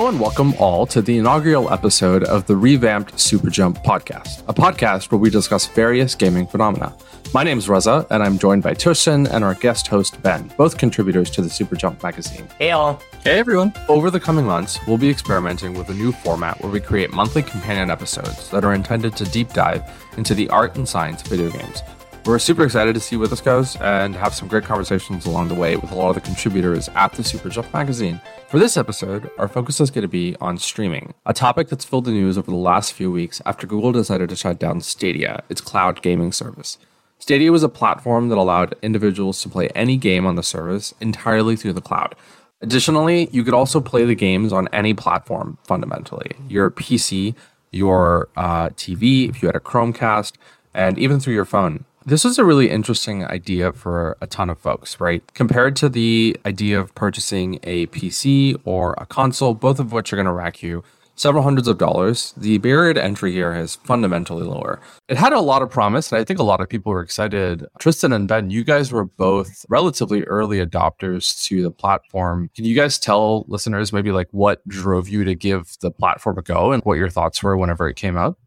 Hello and welcome all to the inaugural episode of the revamped Super Jump podcast, a podcast where we discuss various gaming phenomena. My name is Reza, and I'm joined by Tushin and our guest host Ben, both contributors to the Super Jump magazine. Hey all. Hey everyone. Over the coming months, we'll be experimenting with a new format where we create monthly companion episodes that are intended to deep dive into the art and science of video games. We're super excited to see where this goes and have some great conversations along the way with a lot of the contributors at the Super Jump magazine. For this episode, our focus is going to be on streaming, a topic that's filled the news over the last few weeks after Google decided to shut down Stadia, its cloud gaming service. Stadia was a platform that allowed individuals to play any game on the service entirely through the cloud. Additionally, you could also play the games on any platform fundamentally your PC, your uh, TV, if you had a Chromecast, and even through your phone. This was a really interesting idea for a ton of folks, right? Compared to the idea of purchasing a PC or a console, both of which are going to rack you several hundreds of dollars, the barrier to entry here is fundamentally lower. It had a lot of promise, and I think a lot of people were excited. Tristan and Ben, you guys were both relatively early adopters to the platform. Can you guys tell listeners maybe like what drove you to give the platform a go and what your thoughts were whenever it came out?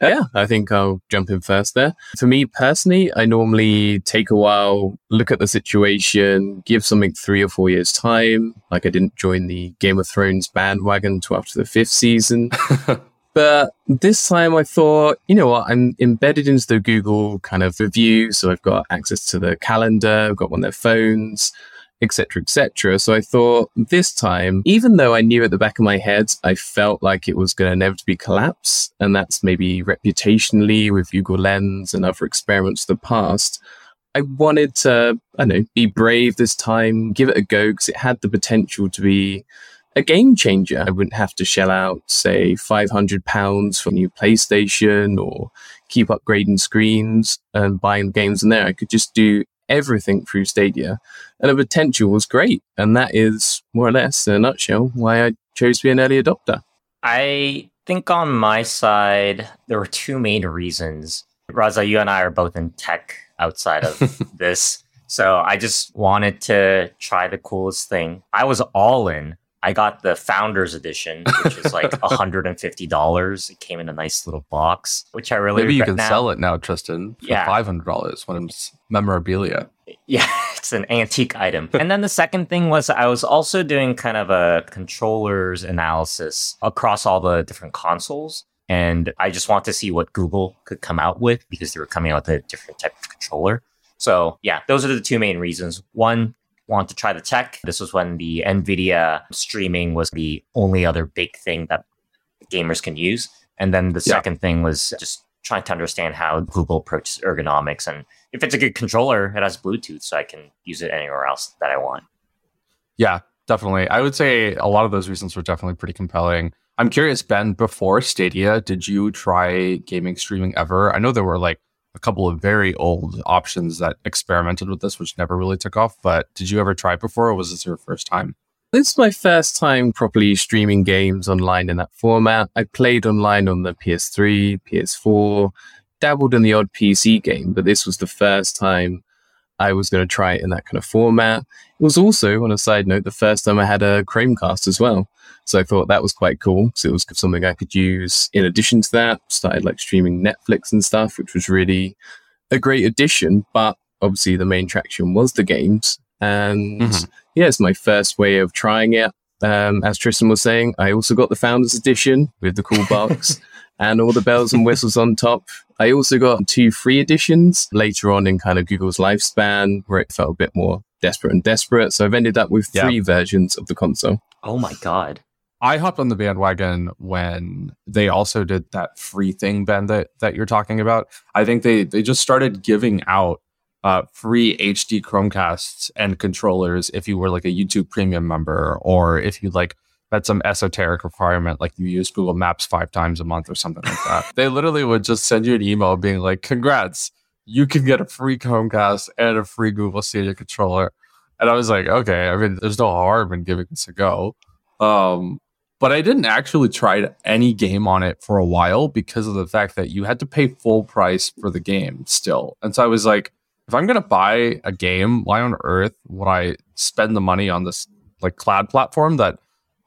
Yeah, I think I'll jump in first there. For me personally, I normally take a while, look at the situation, give something three or four years' time. Like I didn't join the Game of Thrones bandwagon until after the fifth season. but this time I thought, you know what, I'm embedded into the Google kind of review. So I've got access to the calendar, I've got one of their phones etc., etc. So I thought this time, even though I knew at the back of my head, I felt like it was going to inevitably collapse, and that's maybe reputationally with Google Lens and other experiments of the past. I wanted to, I don't know, be brave this time, give it a go because it had the potential to be a game changer. I wouldn't have to shell out, say, £500 for a new PlayStation or keep upgrading screens and buying games in there. I could just do everything through Stadia. And the potential was great. And that is more or less, in a nutshell, why I chose to be an early adopter. I think on my side, there were two main reasons. Raza, you and I are both in tech outside of this. So I just wanted to try the coolest thing. I was all in. I got the founders edition, which is like $150. It came in a nice little box, which I really like. Maybe you can now. sell it now, Tristan, for Yeah. $500 when it's memorabilia. Yeah, it's an antique item. and then the second thing was I was also doing kind of a controllers analysis across all the different consoles. And I just want to see what Google could come out with because they were coming out with a different type of controller. So yeah, those are the two main reasons. One, want to try the tech. This was when the NVIDIA streaming was the only other big thing that gamers can use. And then the Yeah. second thing was just trying to understand how Google approaches ergonomics and if it's a good controller, it has Bluetooth, so I can use it anywhere else that I want. Yeah, definitely. I would say a lot of those reasons were definitely pretty compelling. I'm curious, Ben, before Stadia, did you try gaming streaming ever? I know there were like a couple of very old options that experimented with this, which never really took off, but did you ever try before or was this your first time? This is my first time properly streaming games online in that format. I played online on the PS3, PS4, dabbled in the odd PC game, but this was the first time I was going to try it in that kind of format. It was also, on a side note, the first time I had a Chromecast as well. So I thought that was quite cool. So it was something I could use in addition to that. Started like streaming Netflix and stuff, which was really a great addition. But obviously, the main traction was the games. And Mhm. yeah, it's my first way of trying it. Um, as Tristan was saying, I also got the Founders Edition with the cool box and all the bells and whistles on top. I also got two free editions later on in kind of Google's lifespan where it felt a bit more desperate and desperate. So I've ended up with Yeah. three versions of the console. Oh my god. I hopped on the bandwagon when they also did that free thing, Ben, that, that you're talking about. I think they, they just started giving out uh, free HD Chromecasts and controllers if you were like a YouTube premium member or if you like had some esoteric requirement, like you use Google Maps five times a month or something like that. they literally would just send you an email being like, congrats, you can get a free Chromecast and a free Google Stadia controller. And I was like, okay, I mean, there's no harm in giving this a go. Um, but I didn't actually try any game on it for a while because of the fact that you had to pay full price for the game still. And so I was like, if I'm going to buy a game, why on earth would I spend the money on this like cloud platform that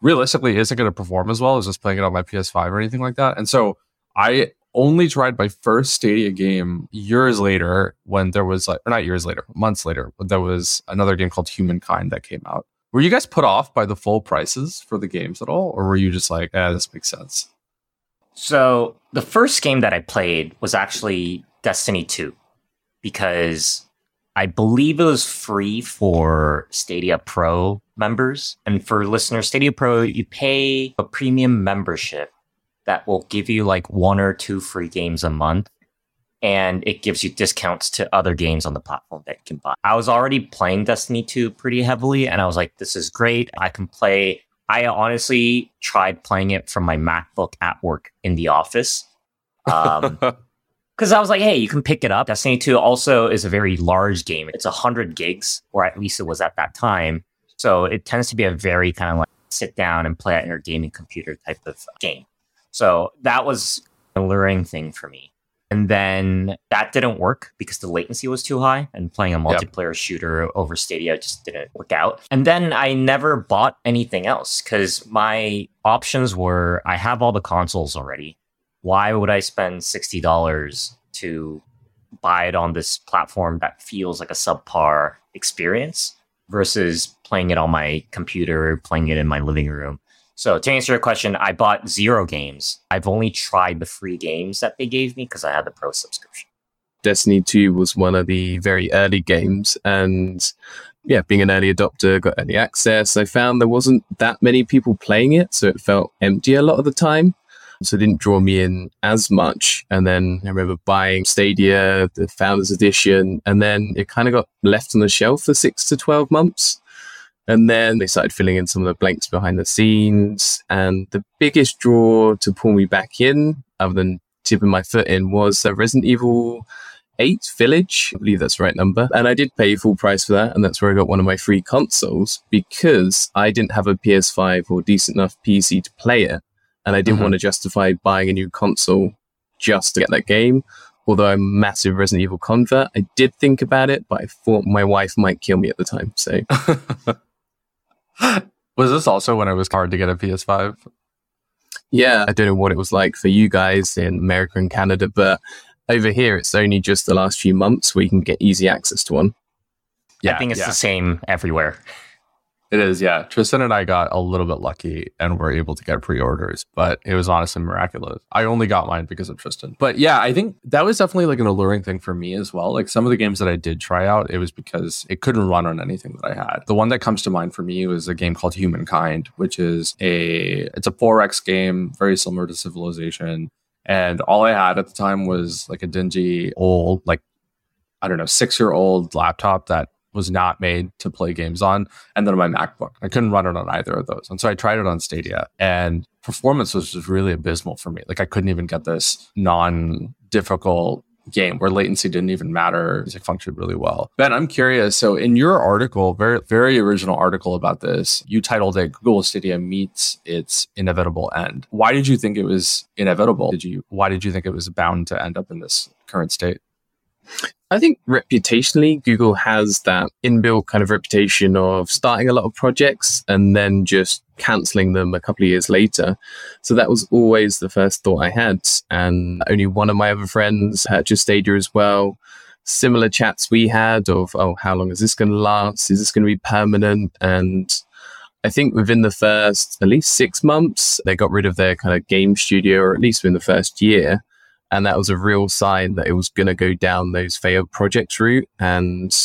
realistically isn't going to perform as well as just playing it on my PS5 or anything like that. And so I only tried my first Stadia game years later when there was like, or not years later, months later, there was another game called Humankind that came out. Were you guys put off by the full prices for the games at all? Or were you just like, eh, this makes sense? So the first game that I played was actually Destiny 2 because I believe it was free for Stadia Pro members. And for listeners, Stadia Pro, you pay a premium membership that will give you like one or two free games a month. And it gives you discounts to other games on the platform that you can buy. I was already playing Destiny 2 pretty heavily, and I was like, this is great. I can play. I honestly tried playing it from my MacBook at work in the office. Um, because I was like, hey, you can pick it up. Destiny 2 also is a very large game. It's 100 gigs, or at least it was at that time. So it tends to be a very kind of like sit down and play at your gaming computer type of game. So that was a luring thing for me. And then that didn't work because the latency was too high and playing a multiplayer yep. shooter over Stadia just didn't work out. And then I never bought anything else because my options were I have all the consoles already. Why would I spend $60 to buy it on this platform that feels like a subpar experience versus playing it on my computer, playing it in my living room? So to answer your question, I bought zero games. I've only tried the free games that they gave me because I had the pro subscription. Destiny 2 was one of the very early games and yeah, being an early adopter, got early access. I found there wasn't that many people playing it, so it felt empty a lot of the time. So it didn't draw me in as much. And then I remember buying Stadia, the Founders Edition, and then it kind of got left on the shelf for six to 12 months. And then they started filling in some of the blanks behind the scenes. And the biggest draw to pull me back in, other than tipping my foot in, was uh, Resident Evil 8 Village. I believe that's the right number. And I did pay full price for that. And that's where I got one of my free consoles because I didn't have a PS5 or decent enough PC to play it. And I didn't mm-hmm. want to justify buying a new console just to get that game. Although I'm a massive Resident Evil convert, I did think about it, but I thought my wife might kill me at the time. So was this also when it was hard to get a PS5? Yeah, I don't know what it was like for you guys in America and Canada, but over here it's only just the last few months where you can get easy access to one. Yeah, I think it's yeah. the same everywhere. It is, yeah. Tristan and I got a little bit lucky and were able to get pre-orders, but it was honestly miraculous. I only got mine because of Tristan. But yeah, I think that was definitely like an alluring thing for me as well. Like some of the games that I did try out, it was because it couldn't run on anything that I had. The one that comes to mind for me was a game called Humankind, which is a it's a 4X game, very similar to Civilization. And all I had at the time was like a dingy old, like I don't know, six year old laptop that was not made to play games on, and then my MacBook. I couldn't run it on either of those. And so I tried it on Stadia, and performance was just really abysmal for me. Like I couldn't even get this non difficult game where latency didn't even matter. It functioned really well. Ben, I'm curious. So in your article, very very original article about this, you titled it Google Stadia meets its inevitable end. Why did you think it was inevitable? Did you why did you think it was bound to end up in this current state? I think reputationally, Google has that inbuilt kind of reputation of starting a lot of projects and then just canceling them a couple of years later. So that was always the first thought I had. And only one of my other friends purchased Stadia as well. Similar chats we had of, oh, how long is this going to last? Is this going to be permanent? And I think within the first at least six months, they got rid of their kind of game studio, or at least within the first year. And that was a real sign that it was going to go down those failed projects route. And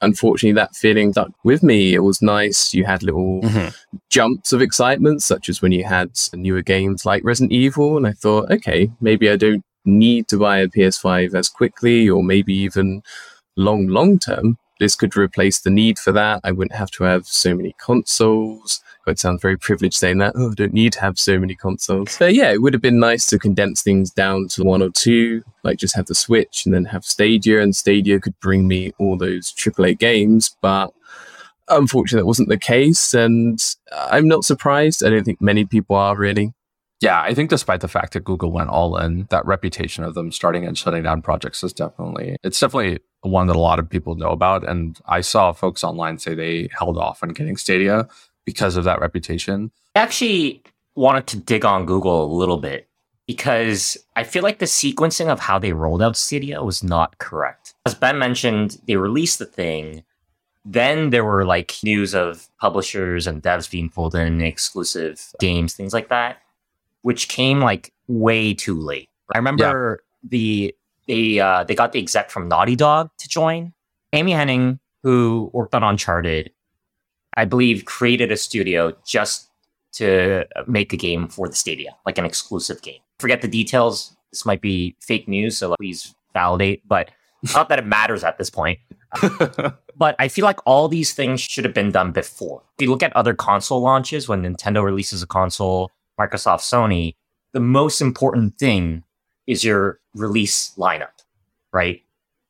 unfortunately, that feeling stuck with me. It was nice. You had little mm-hmm. jumps of excitement, such as when you had newer games like Resident Evil. And I thought, okay, maybe I don't need to buy a PS5 as quickly, or maybe even long, long term. This could replace the need for that. I wouldn't have to have so many consoles. It sounds very privileged saying that. Oh, I don't need to have so many consoles. But yeah, it would have been nice to condense things down to one or two, like just have the Switch and then have Stadia, and Stadia could bring me all those AAA games. But unfortunately, that wasn't the case. And I'm not surprised. I don't think many people are really. Yeah, I think despite the fact that Google went all in, that reputation of them starting and shutting down projects is definitely, it's definitely one that a lot of people know about. And I saw folks online say they held off on getting Stadia because of that reputation. I actually wanted to dig on Google a little bit because I feel like the sequencing of how they rolled out Stadia was not correct. As Ben mentioned, they released the thing. Then there were like news of publishers and devs being pulled in exclusive games, things like that, which came like way too late. I remember yeah. the they uh, they got the exec from Naughty Dog to join. Amy Hennig, who worked on Uncharted, I believe created a studio just to uh, make a game for the Stadia, like an exclusive game. Forget the details. This might be fake news, so please validate. But not that it matters at this point. but I feel like all these things should have been done before. If you look at other console launches, when Nintendo releases a console, Microsoft, Sony, the most important thing is your release lineup, right?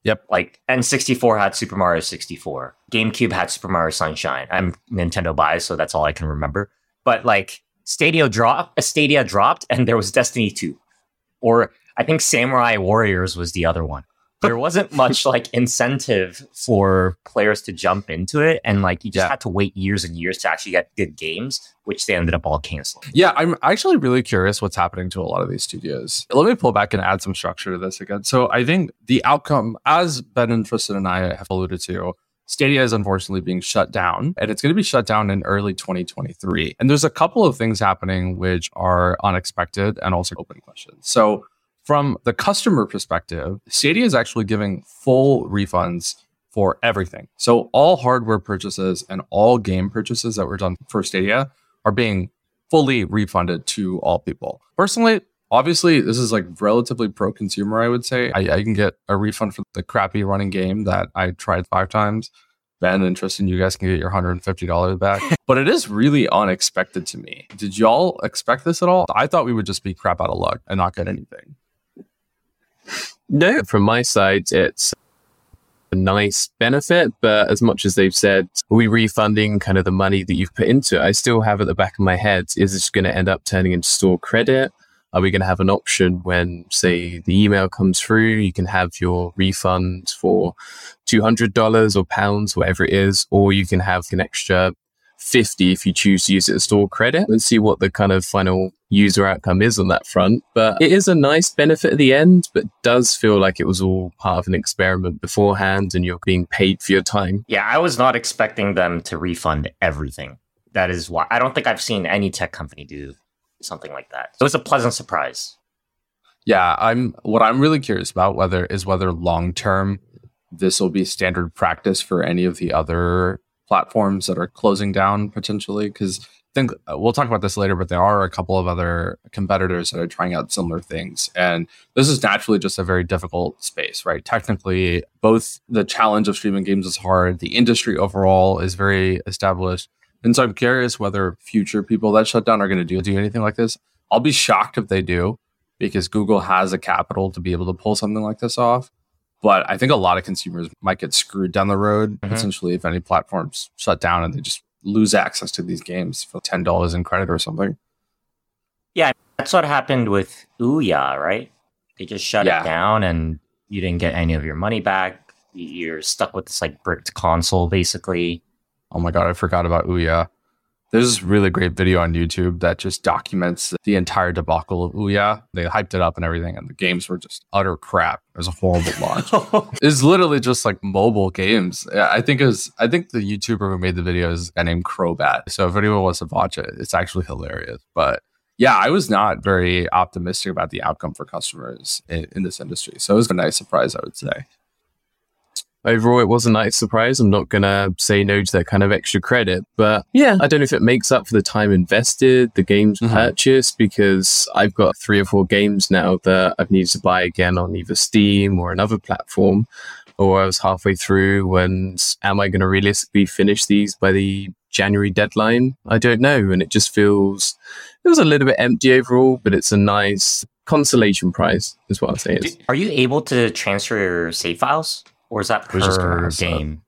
Yep. Like N64 had Super Mario 64. GameCube had Super Mario Sunshine. I'm Nintendo biased, so that's all I can remember. But like Stadia dropped, Stadia dropped, and there was Destiny 2. Or I think Samurai Warriors was the other one there wasn't much like incentive for players to jump into it and like you just yeah. had to wait years and years to actually get good games which they ended up all canceling yeah i'm actually really curious what's happening to a lot of these studios let me pull back and add some structure to this again so i think the outcome as ben and tristan and i have alluded to Stadia is unfortunately being shut down and it's going to be shut down in early 2023. And there's a couple of things happening which are unexpected and also open questions. So, from the customer perspective, Stadia is actually giving full refunds for everything. So all hardware purchases and all game purchases that were done for Stadia are being fully refunded to all people. Personally, obviously this is like relatively pro consumer, I would say. I, I can get a refund for the crappy running game that I tried five times. Ben and Tristan, you guys can get your $150 back. but it is really unexpected to me. Did y'all expect this at all? I thought we would just be crap out of luck and not get anything. No, from my side, it's a nice benefit, but as much as they've said, are we refunding kind of the money that you've put into it? I still have at the back of my head, is this going to end up turning into store credit? Are we going to have an option when, say, the email comes through, you can have your refund for $200 or pounds, whatever it is, or you can have an extra 50 if you choose to use it as store credit and see what the kind of final user outcome is on that front. But it is a nice benefit at the end, but does feel like it was all part of an experiment beforehand and you're being paid for your time. Yeah, I was not expecting them to refund everything. That is why I don't think I've seen any tech company do something like that. It was a pleasant surprise. Yeah, I'm what I'm really curious about whether is whether long term this will be standard practice for any of the other platforms that are closing down potentially because I think uh, we'll talk about this later, but there are a couple of other competitors that are trying out similar things. And this is naturally just a very difficult space, right? Technically, both the challenge of streaming games is hard, the industry overall is very established. And so I'm curious whether future people that shut down are going to do, do anything like this. I'll be shocked if they do because Google has a capital to be able to pull something like this off. But I think a lot of consumers might get screwed down the road, mm-hmm. potentially, if any platforms shut down and they just lose access to these games for ten dollars in credit or something. Yeah, that's what happened with Ouya, right? They just shut yeah. it down, and you didn't get any of your money back. You're stuck with this like bricked console, basically. Oh my god, I forgot about Ouya. There's this really great video on YouTube that just documents the entire debacle of Ouya. They hyped it up and everything, and the games were just utter crap. It was a horrible launch. it's literally just like mobile games. I think it was, I think the YouTuber who made the video is a named Crobat. So if anyone wants to watch it, it's actually hilarious. But yeah, I was not very optimistic about the outcome for customers in, in this industry. So it was a nice surprise, I would say overall, it was a nice surprise. I'm not going to say no to that kind of extra credit, but yeah, I don't know if it makes up for the time invested, the games mm-hmm. purchased, because I've got three or four games now that I've needed to buy again on either Steam or another platform. Or I was halfway through when am I going to realistically finish these by the January deadline? I don't know. And it just feels, it was a little bit empty overall, but it's a nice consolation prize, is what I'll say. Is. Are you able to transfer your save files? Or is that per game?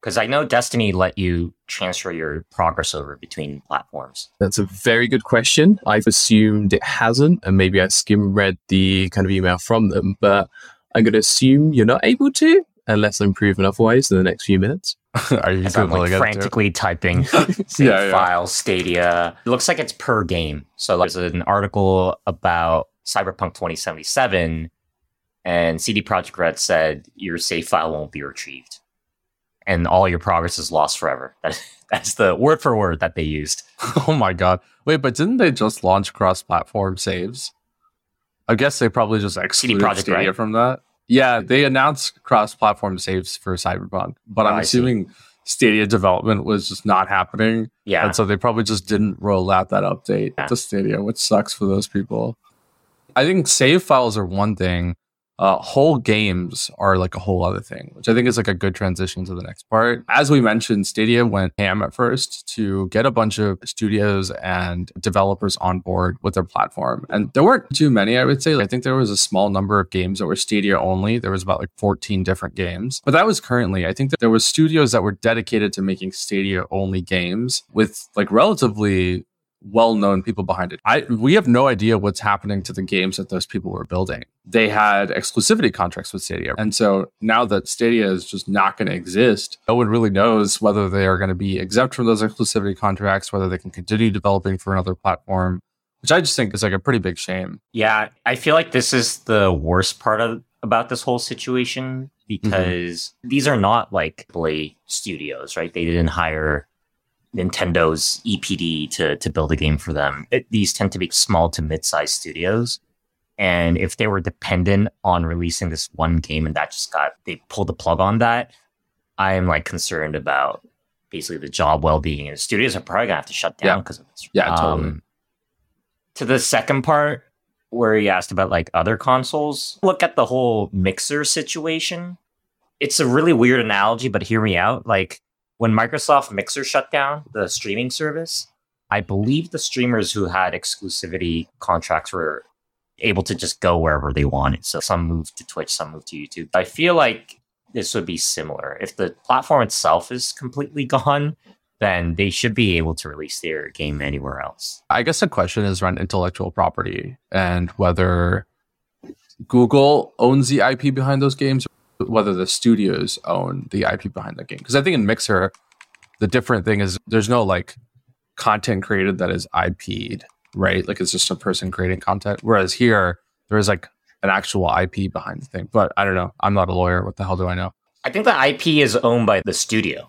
Because I know Destiny let you transfer your progress over between platforms. That's a very good question. I've assumed it hasn't, and maybe I skim read the kind of email from them, but I'm going to assume you're not able to. unless I'm proven otherwise in the next few minutes. Are you I'm like frantically typing save Yeah, yeah. file Stadia. It looks like it's per game. So like, there's an article about Cyberpunk 2077, and CD Projekt Red said your save file won't be retrieved, and all your progress is lost forever. That, that's the word for word that they used. Oh my god! Wait, but didn't they just launch cross-platform saves? I guess they probably just excluded Projekt Stadia Red? from that. Yeah, they announced cross-platform saves for Cyberpunk, but Oh, I'm I see. assuming Stadia development was just not happening, Yeah, and so they probably just didn't roll out that update Yeah. to Stadia, which sucks for those people. I think save files are one thing. Uh, whole games are like a whole other thing, which I think is like a good transition to the next part. As we mentioned, Stadia went ham at first to get a bunch of studios and developers on board with their platform. And there weren't too many, I would say. I think there was a small number of games that were Stadia only. There was about like 14 different games. But that was currently, I think that there was studios that were dedicated to making Stadia only games with like relatively well-known people behind it. I we have no idea what's happening to the games that those people were building. They had exclusivity contracts with Stadia. And so now that Stadia is just not going to exist, no one really knows whether they are going to be exempt from those exclusivity contracts, whether they can continue developing for another platform, which I just think is like a pretty big shame. Yeah, I feel like this is the worst part of about this whole situation mm-hmm. because these are not like play studios, right? They didn't hire Nintendo's EPD to to build a game for them. It, these tend to be small to mid-sized studios. And if they were dependent on releasing this one game and that just got they pulled the plug on that, I am like concerned about basically the job well-being and the studios are probably gonna have to shut down Yeah. because of this. Yeah, totally. Um, to the second part where he asked about like other consoles, look at the whole mixer situation. It's a really weird analogy, but hear me out. Like when Microsoft Mixer shut down the streaming service, I believe the streamers who had exclusivity contracts were able to just go wherever they wanted. So some moved to Twitch, some moved to YouTube. I feel like this would be similar. If the platform itself is completely gone, then they should be able to release their game anywhere else. I guess the question is around intellectual property and whether Google owns the IP behind those games, whether the studios own the IP behind the game. Because I think in Mixer, the different thing is there's no like content created that is IP'd, right? Like it's just a person creating content. Whereas here, there is like an actual IP behind the thing. But I don't know. I'm not a lawyer. What the hell do I know? I think the IP is owned by the studio.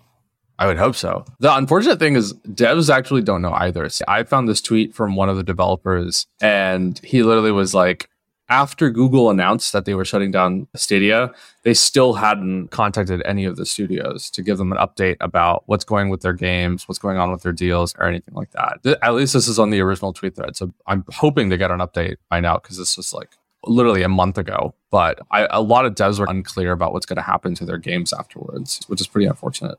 I would hope so. The unfortunate thing is devs actually don't know either. I found this tweet from one of the developers and he literally was like after Google announced that they were shutting down Stadia, they still hadn't contacted any of the studios to give them an update about what's going with their games, what's going on with their deals or anything like that. Th- At least this is on the original tweet thread. So I'm hoping to get an update by now because this was like literally a month ago. But I, a lot of devs were unclear about what's going to happen to their games afterwards, which is pretty unfortunate.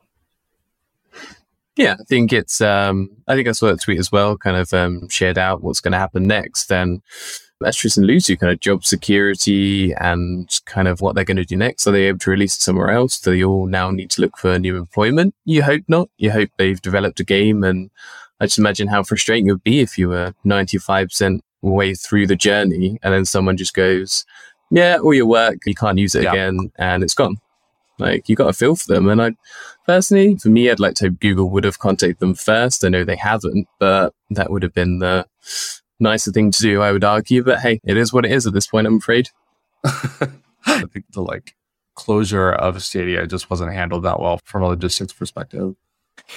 Yeah, I think it's. Um, I think I saw that tweet as well. Kind of um, shared out what's going to happen next, and Astros and Lucy kind of job security and kind of what they're going to do next. Are they able to release it somewhere else? Do they all now need to look for new employment? You hope not. You hope they've developed a game, and I just imagine how frustrating it would be if you were ninety five percent way through the journey, and then someone just goes, "Yeah, all your work, you can't use it Yeah. again," and it's gone. Like you got to feel for them, and I personally, for me, I'd like to hope Google would have contacted them first. I know they haven't, but that would have been the nicer thing to do, I would argue. But hey, it is what it is at this point, I'm afraid. I think the like closure of Stadia just wasn't handled that well from a logistics perspective.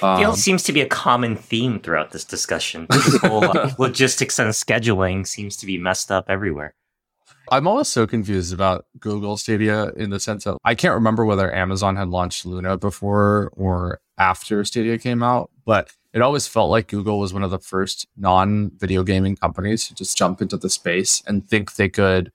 I feel Um, it seems to be a common theme throughout this discussion. This whole uh, logistics and scheduling seems to be messed up everywhere. I'm always so confused about Google Stadia in the sense that I can't remember whether Amazon had launched Luna before or after Stadia came out, but it always felt like Google was one of the first non video gaming companies to just jump into the space and think they could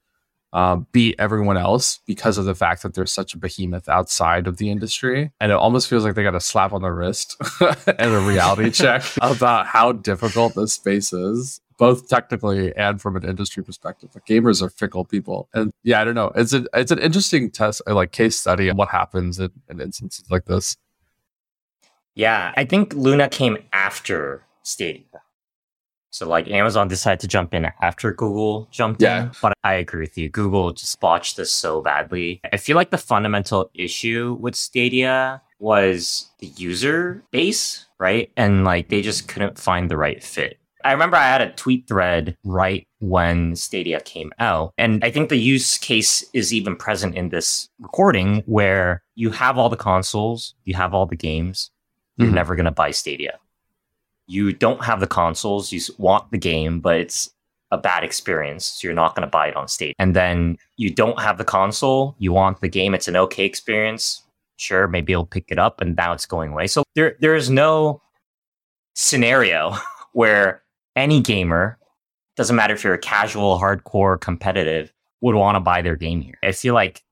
uh, beat everyone else because of the fact that they're such a behemoth outside of the industry. And it almost feels like they got a slap on the wrist and a reality check about how difficult this space is, both technically and from an industry perspective. but gamers are fickle people. And yeah, I don't know. It's a, it's an interesting test, like case study of what happens in, in instances like this. Yeah, I think Luna came after Stadia. So like Amazon decided to jump in after Google jumped Yeah. in. But I agree with you. Google just botched this so badly. I feel like the fundamental issue with Stadia was the user base, right? And like they just couldn't find the right fit. I remember I had a tweet thread right when Stadia came out. And I think the use case is even present in this recording where you have all the consoles, you have all the games, you're Mhm. never going to buy Stadia. You don't have the consoles, you want the game, but it's a bad experience. So you're not going to buy it on Stadia. And then you don't have the console, you want the game, it's an okay experience. Sure, maybe you'll pick it up and now it's going away. So there there is no scenario where any gamer, doesn't matter if you're a casual, hardcore, competitive, would want to buy their game here. I feel like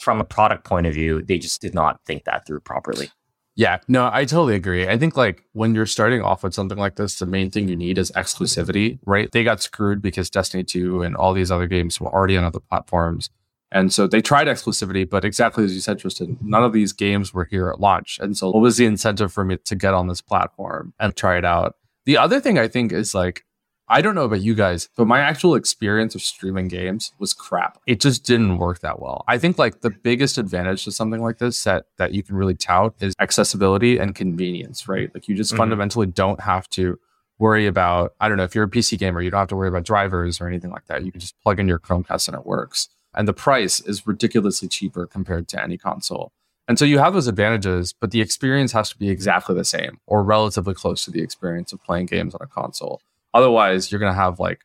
from a product point of view, they just did not think that through properly. Yeah, no, I totally agree. I think like when you're starting off with something like this, the main thing you need is exclusivity, right? They got screwed because Destiny 2 and all these other games were already on other platforms. And so they tried exclusivity, but exactly as you said, Tristan, none of these games were here at launch. And so what was the incentive for me to get on this platform and try it out? The other thing I think is like, I don't know about you guys, but my actual experience of streaming games was crap. It just didn't work that well. I think like the biggest advantage to something like this that that you can really tout is accessibility and convenience, right? Like you just Mhm. fundamentally don't have to worry about I don't know if you're a PC gamer, you don't have to worry about drivers or anything like that. You can just plug in your Chromecast and it works. And the price is ridiculously cheaper compared to any console. And so you have those advantages, but the experience has to be exactly the same or relatively close to the experience of playing games on a console. Otherwise, you're going to have like,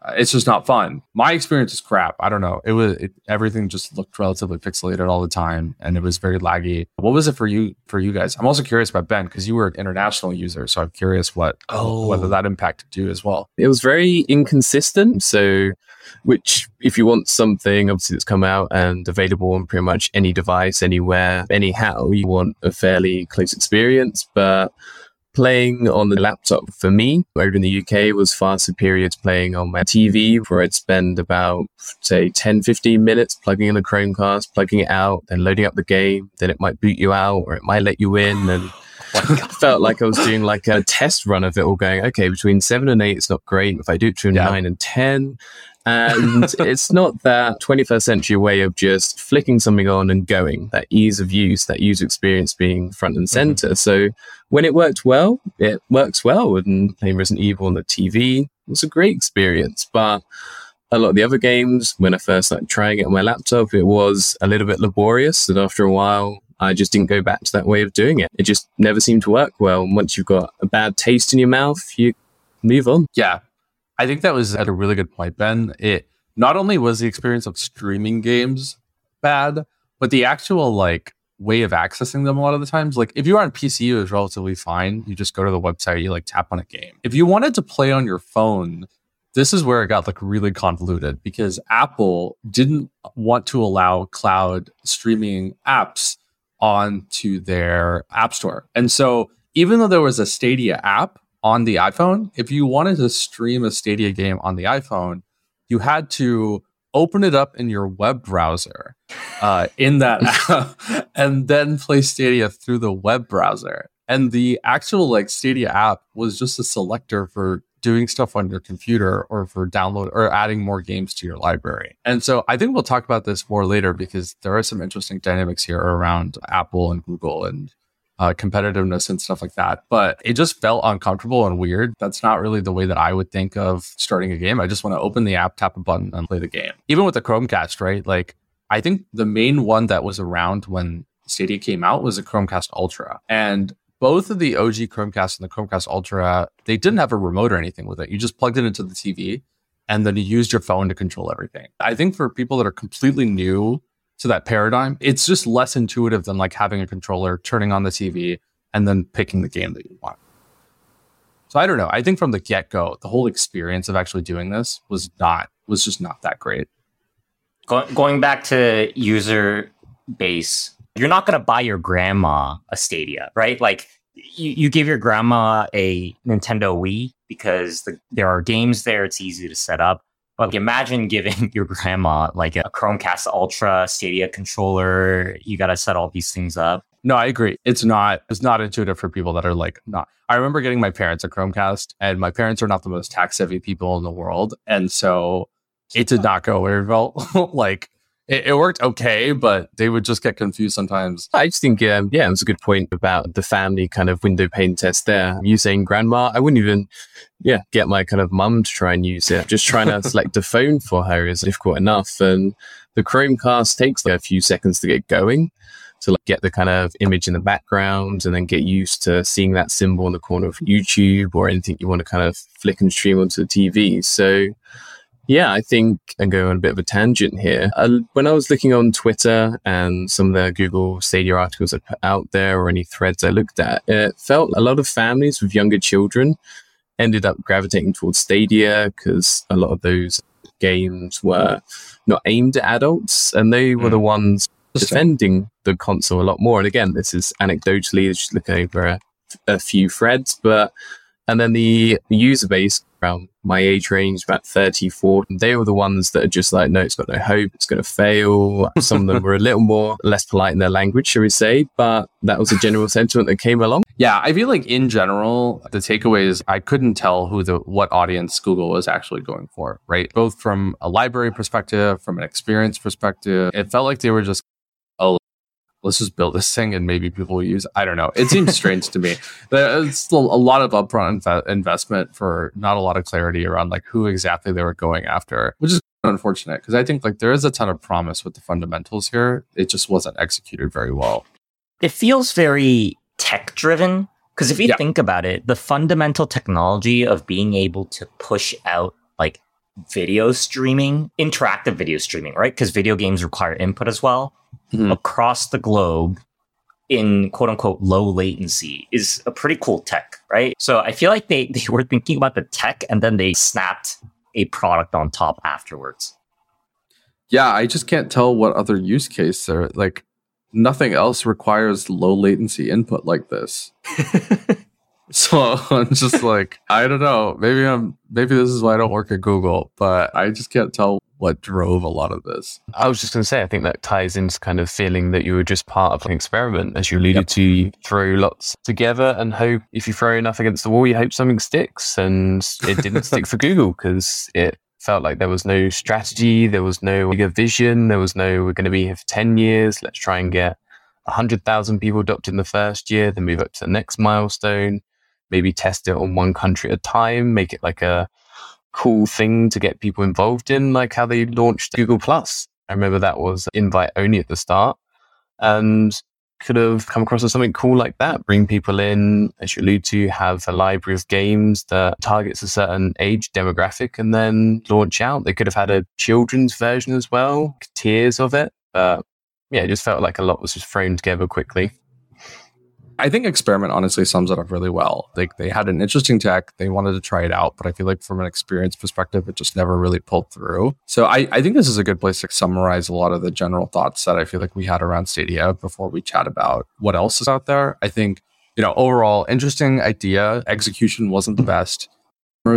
uh, it's just not fun. My experience is crap. I don't know. It was it, everything just looked relatively pixelated all the time, and it was very laggy. What was it for you? For you guys, I'm also curious about Ben because you were an international user, so I'm curious what Oh. whether that impacted you as well. It was very inconsistent. So, which, if you want something, obviously, that's come out and available on pretty much any device, anywhere, anyhow, you want a fairly close experience. But playing on the laptop for me over in the UK was far superior to playing on my TV, where I'd spend about, say, 10, 15 minutes plugging in a Chromecast, plugging it out, then loading up the game. Then it might boot you out or it might let you in. And oh I felt like I was doing like a test run of it all going, okay, between seven and eight, it's not great. If I do it between Yeah. nine and 10, and it's not that 21st century way of just flicking something on and going, that ease of use, that user experience being front and mm-hmm. center. So when it worked well, it works well. And playing Resident Evil on the TV was a great experience. But a lot of the other games, when I first started trying it on my laptop, it was a little bit laborious. And after a while, I just didn't go back to that way of doing it. It just never seemed to work well. And once you've got a bad taste in your mouth, you move on. Yeah. I think that was at a really good point, Ben. It not only was the experience of streaming games bad, but the actual like way of accessing them a lot of the times. Like if you're on PC, it was relatively fine. You just go to the website, you like tap on a game. If you wanted to play on your phone, this is where it got like really convoluted because Apple didn't want to allow cloud streaming apps onto their app store. And so even though there was a Stadia app on the iPhone, if you wanted to stream a Stadia game on the iPhone, you had to open it up in your web browser uh, in that app and then play Stadia through the web browser. And the actual like Stadia app was just a selector for doing stuff on your computer or for download or adding more games to your library. And so I think we'll talk about this more later because there are some interesting dynamics here around Apple and Google and uh, competitiveness and stuff like that. But it just felt uncomfortable and weird. That's not really the way that I would think of starting a game. I just want to open the app, tap a button, and play the game. Even with the Chromecast, right? Like, I think the main one that was around when Stadia came out was a Chromecast Ultra. And both of the OG Chromecast and the Chromecast Ultra, they didn't have a remote or anything with it. You just plugged it into the TV and then you used your phone to control everything. I think for people that are completely new to that paradigm, it's just less intuitive than like having a controller, turning on the TV, and then picking the game that you want. So I don't know. I think from the get go, the whole experience of actually doing this was not was just not that great. Go- going back to user base, you're not going to buy your grandma a Stadia, right? Like you, you give your grandma a Nintendo Wii because the, there are games there. It's easy to set up. But imagine giving your grandma like a Chromecast Ultra Stadia controller. You got to set all these things up. No, I agree. It's not it's not intuitive for people that are like not. I remember getting my parents a Chromecast, and my parents are not the most tech savvy people in the world, and so it did not go very well. like it, it, worked okay, but they would just get confused sometimes. I just think, um, yeah, it was a good point about the family kind of window pane test there. You saying grandma, I wouldn't even, yeah, get my kind of mum to try and use it. Just trying to select a phone for her is difficult enough. And the Chromecast takes like a few seconds to get going to like get the kind of image in the background and then get used to seeing that symbol in the corner of YouTube or anything you want to kind of flick and stream onto the TV. So yeah, I think I'm going on a bit of a tangent here. Uh, when I was looking on Twitter and some of the Google Stadia articles I put out there or any threads I looked at, it felt a lot of families with younger children ended up gravitating towards Stadia because a lot of those games were not aimed at adults and they were mm. the ones defending the console a lot more. And again, this is anecdotally just looking over a, a few threads, but and then the user base around my age range, about 34, they were the ones that are just like, no, it's got no hope, it's going to fail. Some of them were a little more less polite in their language, shall we say, but that was a general sentiment that came along. Yeah, I feel like in general, the takeaway is I couldn't tell who the what audience Google was actually going for, right? Both from a library perspective, from an experience perspective. It felt like they were just let's just build this thing and maybe people will use. I don't know. It seems strange to me. It's still a lot of upfront inv- investment for not a lot of clarity around like who exactly they were going after, which is unfortunate because I think like there is a ton of promise with the fundamentals here. It just wasn't executed very well. It feels very tech driven because if you yeah. think about it, the fundamental technology of being able to push out like video streaming, interactive video streaming, right? Because video games require input as well mm-hmm. across the globe in quote unquote low latency is a pretty cool tech, right? So I feel like they, they were thinking about the tech and then they snapped a product on top afterwards. Yeah, I just can't tell what other use case there like nothing else requires low latency input like this. so I'm just like, I don't know. Maybe I'm maybe this is why I don't work at Google, but I just can't tell what drove a lot of this. I was just going to say, I think that ties into kind of feeling that you were just part of an experiment, as you alluded yep. to. You throw lots together and hope if you throw enough against the wall, you hope something sticks. And it didn't stick for Google because it felt like there was no strategy, there was no bigger vision, there was no we're going to be here for ten years. Let's try and get hundred thousand people adopted in the first year, then move up to the next milestone. Maybe test it on one country at a time, make it like a cool thing to get people involved in, like how they launched Google Plus. I remember that was invite only at the start and could have come across as something cool like that. Bring people in, as you allude to, have a library of games that targets a certain age demographic and then launch out. They could have had a children's version as well, tiers of it. But yeah, it just felt like a lot was just thrown together quickly. I think Experiment honestly sums it up really well. Like they had an interesting tech, they wanted to try it out, but I feel like from an experience perspective, it just never really pulled through. So I, I think this is a good place to summarize a lot of the general thoughts that I feel like we had around Stadia before we chat about what else is out there. I think, you know, overall, interesting idea. Execution wasn't the best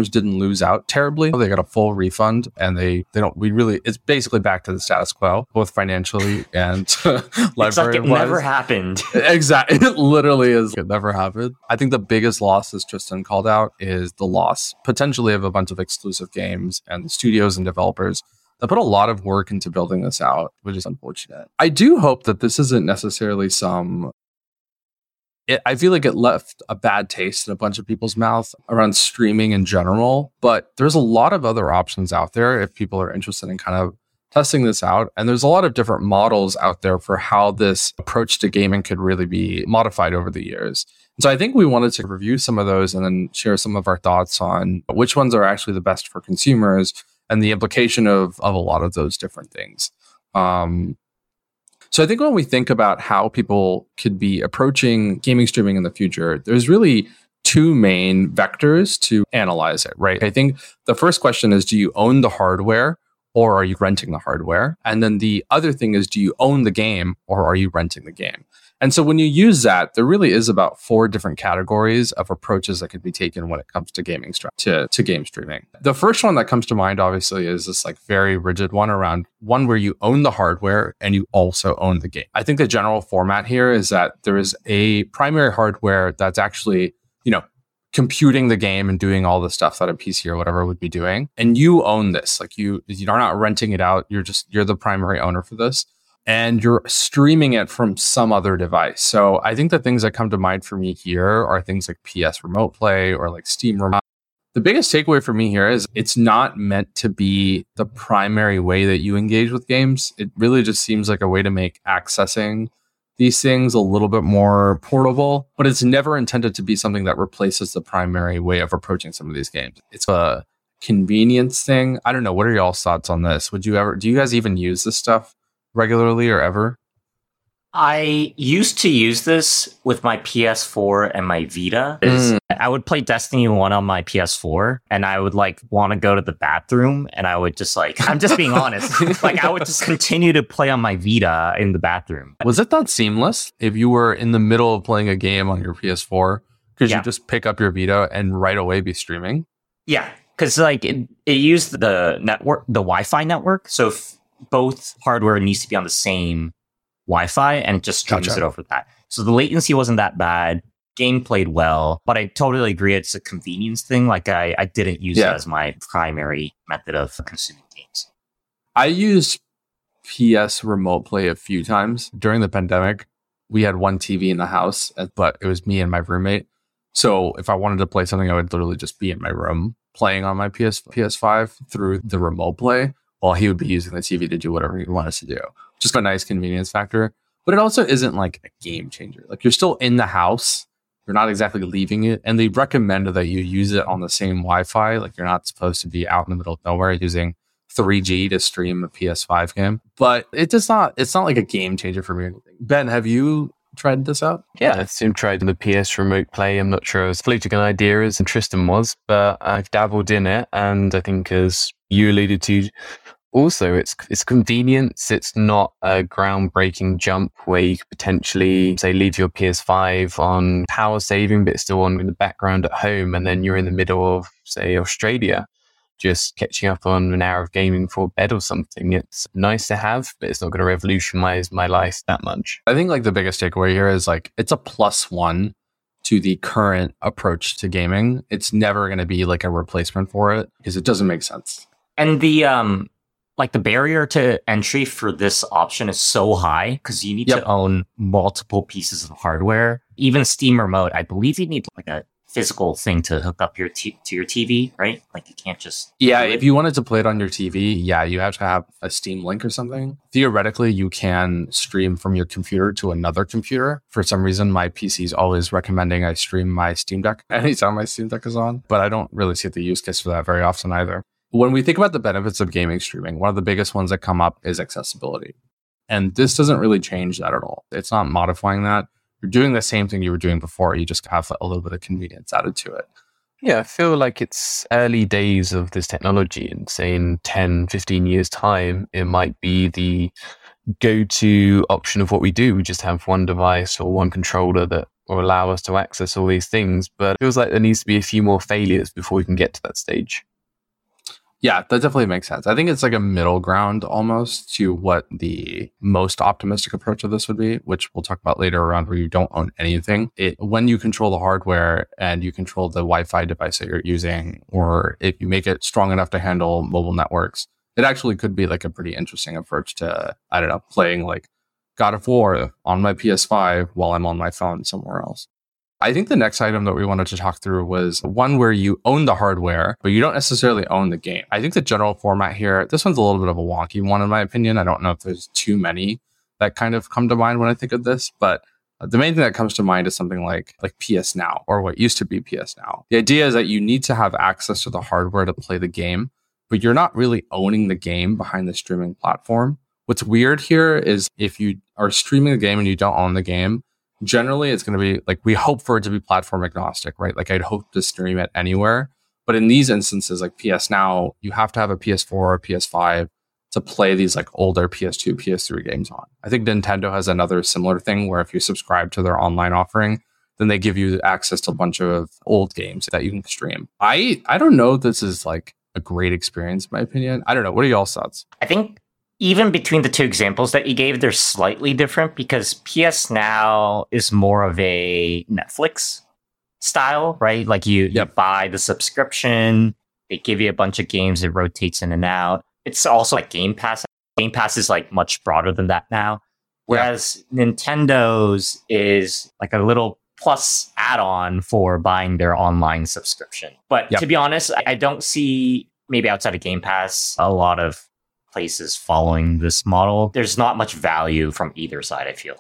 didn't lose out terribly. They got a full refund and they, they don't, we really, it's basically back to the status quo, both financially and. Like it never happened. exactly. It literally is. It never happened. I think the biggest loss, as Tristan called out, is the loss potentially of a bunch of exclusive games and studios and developers that put a lot of work into building this out, which is unfortunate. I do hope that this isn't necessarily some it, I feel like it left a bad taste in a bunch of people's mouth around streaming in general. But there's a lot of other options out there if people are interested in kind of testing this out. And there's a lot of different models out there for how this approach to gaming could really be modified over the years. so I think we wanted to review some of those and then share some of our thoughts on which ones are actually the best for consumers and the implication of, of a lot of those different things. Um, so I think when we think about how people could be approaching gaming streaming in the future, there's really two main vectors to analyze it, right? I think the first question is do you own the hardware or are you renting the hardware? And then the other thing is, do you own the game or are you renting the game? And so when you use that, there really is about four different categories of approaches that could be taken when it comes to gaming to, to game streaming. The first one that comes to mind, obviously, is this like very rigid one around one where you own the hardware and you also own the game. I think the general format here is that there is a primary hardware that's actually, you know, computing the game and doing all the stuff that a PC or whatever would be doing. And you own this. Like you you're not renting it out. You're just you're the primary owner for this. And you're streaming it from some other device. So I think the things that come to mind for me here are things like PS Remote Play or like Steam Remote. The biggest takeaway for me here is it's not meant to be the primary way that you engage with games. It really just seems like a way to make accessing these things a little bit more portable, but it's never intended to be something that replaces the primary way of approaching some of these games. It's a convenience thing. I don't know. What are y'all's thoughts on this? Would you ever, do you guys even use this stuff regularly or ever? I used to use this with my PS4 and my Vita. Mm. I would play Destiny 1 on my PS4 and I would like want to go to the bathroom and I would just like, I'm just being honest. like I would just continue to play on my Vita in the bathroom. Was it that seamless if you were in the middle of playing a game on your PS4? Because yeah. you just pick up your Vita and right away be streaming? Yeah. Because like it, it used the network, the Wi Fi network. So if both hardware needs to be on the same Wi-Fi and it just streams gotcha. it over that. So the latency wasn't that bad. Game played well, but I totally agree. It's a convenience thing. Like I, I didn't use yeah. it as my primary method of consuming games. I used PS Remote Play a few times during the pandemic. We had one TV in the house, uh, but it was me and my roommate. So if I wanted to play something, I would literally just be in my room playing on my PS PS5 through the remote play, while he would be using the TV to do whatever he wanted to do just a nice convenience factor. But it also isn't like a game changer. Like you're still in the house, you're not exactly leaving it. And they recommend that you use it on the same Wi Fi. Like you're not supposed to be out in the middle of nowhere using 3G to stream a PS5 game. But it does not, it's not like a game changer for me. Ben, have you tried this out? Yeah, I've tried the PS Remote Play. I'm not sure as fleeting an idea as Tristan was, but I've dabbled in it. And I think, as you alluded to, also it's it's convenience it's not a groundbreaking jump where you could potentially say leave your ps5 on power saving but still on in the background at home and then you're in the middle of say australia just catching up on an hour of gaming before bed or something it's nice to have but it's not going to revolutionize my life that much i think like the biggest takeaway here is like it's a plus one to the current approach to gaming it's never going to be like a replacement for it because it doesn't make sense and the um like the barrier to entry for this option is so high because you need yep. to own multiple pieces of hardware. Even Steam Remote, I believe you need like a physical thing to hook up your t- to your TV, right? Like you can't just yeah. If you wanted to play it on your TV, yeah, you have to have a Steam Link or something. Theoretically, you can stream from your computer to another computer. For some reason, my PC is always recommending I stream my Steam Deck anytime my Steam Deck is on, but I don't really see the use case for that very often either when we think about the benefits of gaming streaming, one of the biggest ones that come up is accessibility. And this doesn't really change that at all. It's not modifying that. You're doing the same thing you were doing before. You just have a little bit of convenience added to it. Yeah, I feel like it's early days of this technology. And say in 10, 15 years' time, it might be the go to option of what we do. We just have one device or one controller that will allow us to access all these things. But it feels like there needs to be a few more failures before we can get to that stage. Yeah, that definitely makes sense. I think it's like a middle ground almost to what the most optimistic approach of this would be, which we'll talk about later around where you don't own anything. It when you control the hardware and you control the Wi-Fi device that you're using, or if you make it strong enough to handle mobile networks, it actually could be like a pretty interesting approach to I don't know, playing like God of War on my PS5 while I'm on my phone somewhere else. I think the next item that we wanted to talk through was one where you own the hardware, but you don't necessarily own the game. I think the general format here, this one's a little bit of a wonky one, in my opinion. I don't know if there's too many that kind of come to mind when I think of this, but uh, the main thing that comes to mind is something like like PS Now or what used to be PS Now. The idea is that you need to have access to the hardware to play the game, but you're not really owning the game behind the streaming platform. What's weird here is if you are streaming the game and you don't own the game, generally it's going to be like we hope for it to be platform agnostic, right? Like I'd hope to stream it anywhere. But in these instances, like PS Now, you have to have a PS4 or PS5 to play these like older PS2, PS3 games on. I think Nintendo has another similar thing where if you subscribe to their online offering, then they give you access to a bunch of old games that you can stream. I I don't know if this is like a great experience in my opinion. I don't know. What are y'all's thoughts? I think even between the two examples that you gave, they're slightly different because PS Now is more of a Netflix style, right? Like you, yep. you buy the subscription, they give you a bunch of games, it rotates in and out. It's also like Game Pass. Game Pass is like much broader than that now. Whereas yeah. Nintendo's is like a little plus add-on for buying their online subscription. But yep. to be honest, I don't see maybe outside of Game Pass a lot of places following this model. There's not much value from either side, I feel.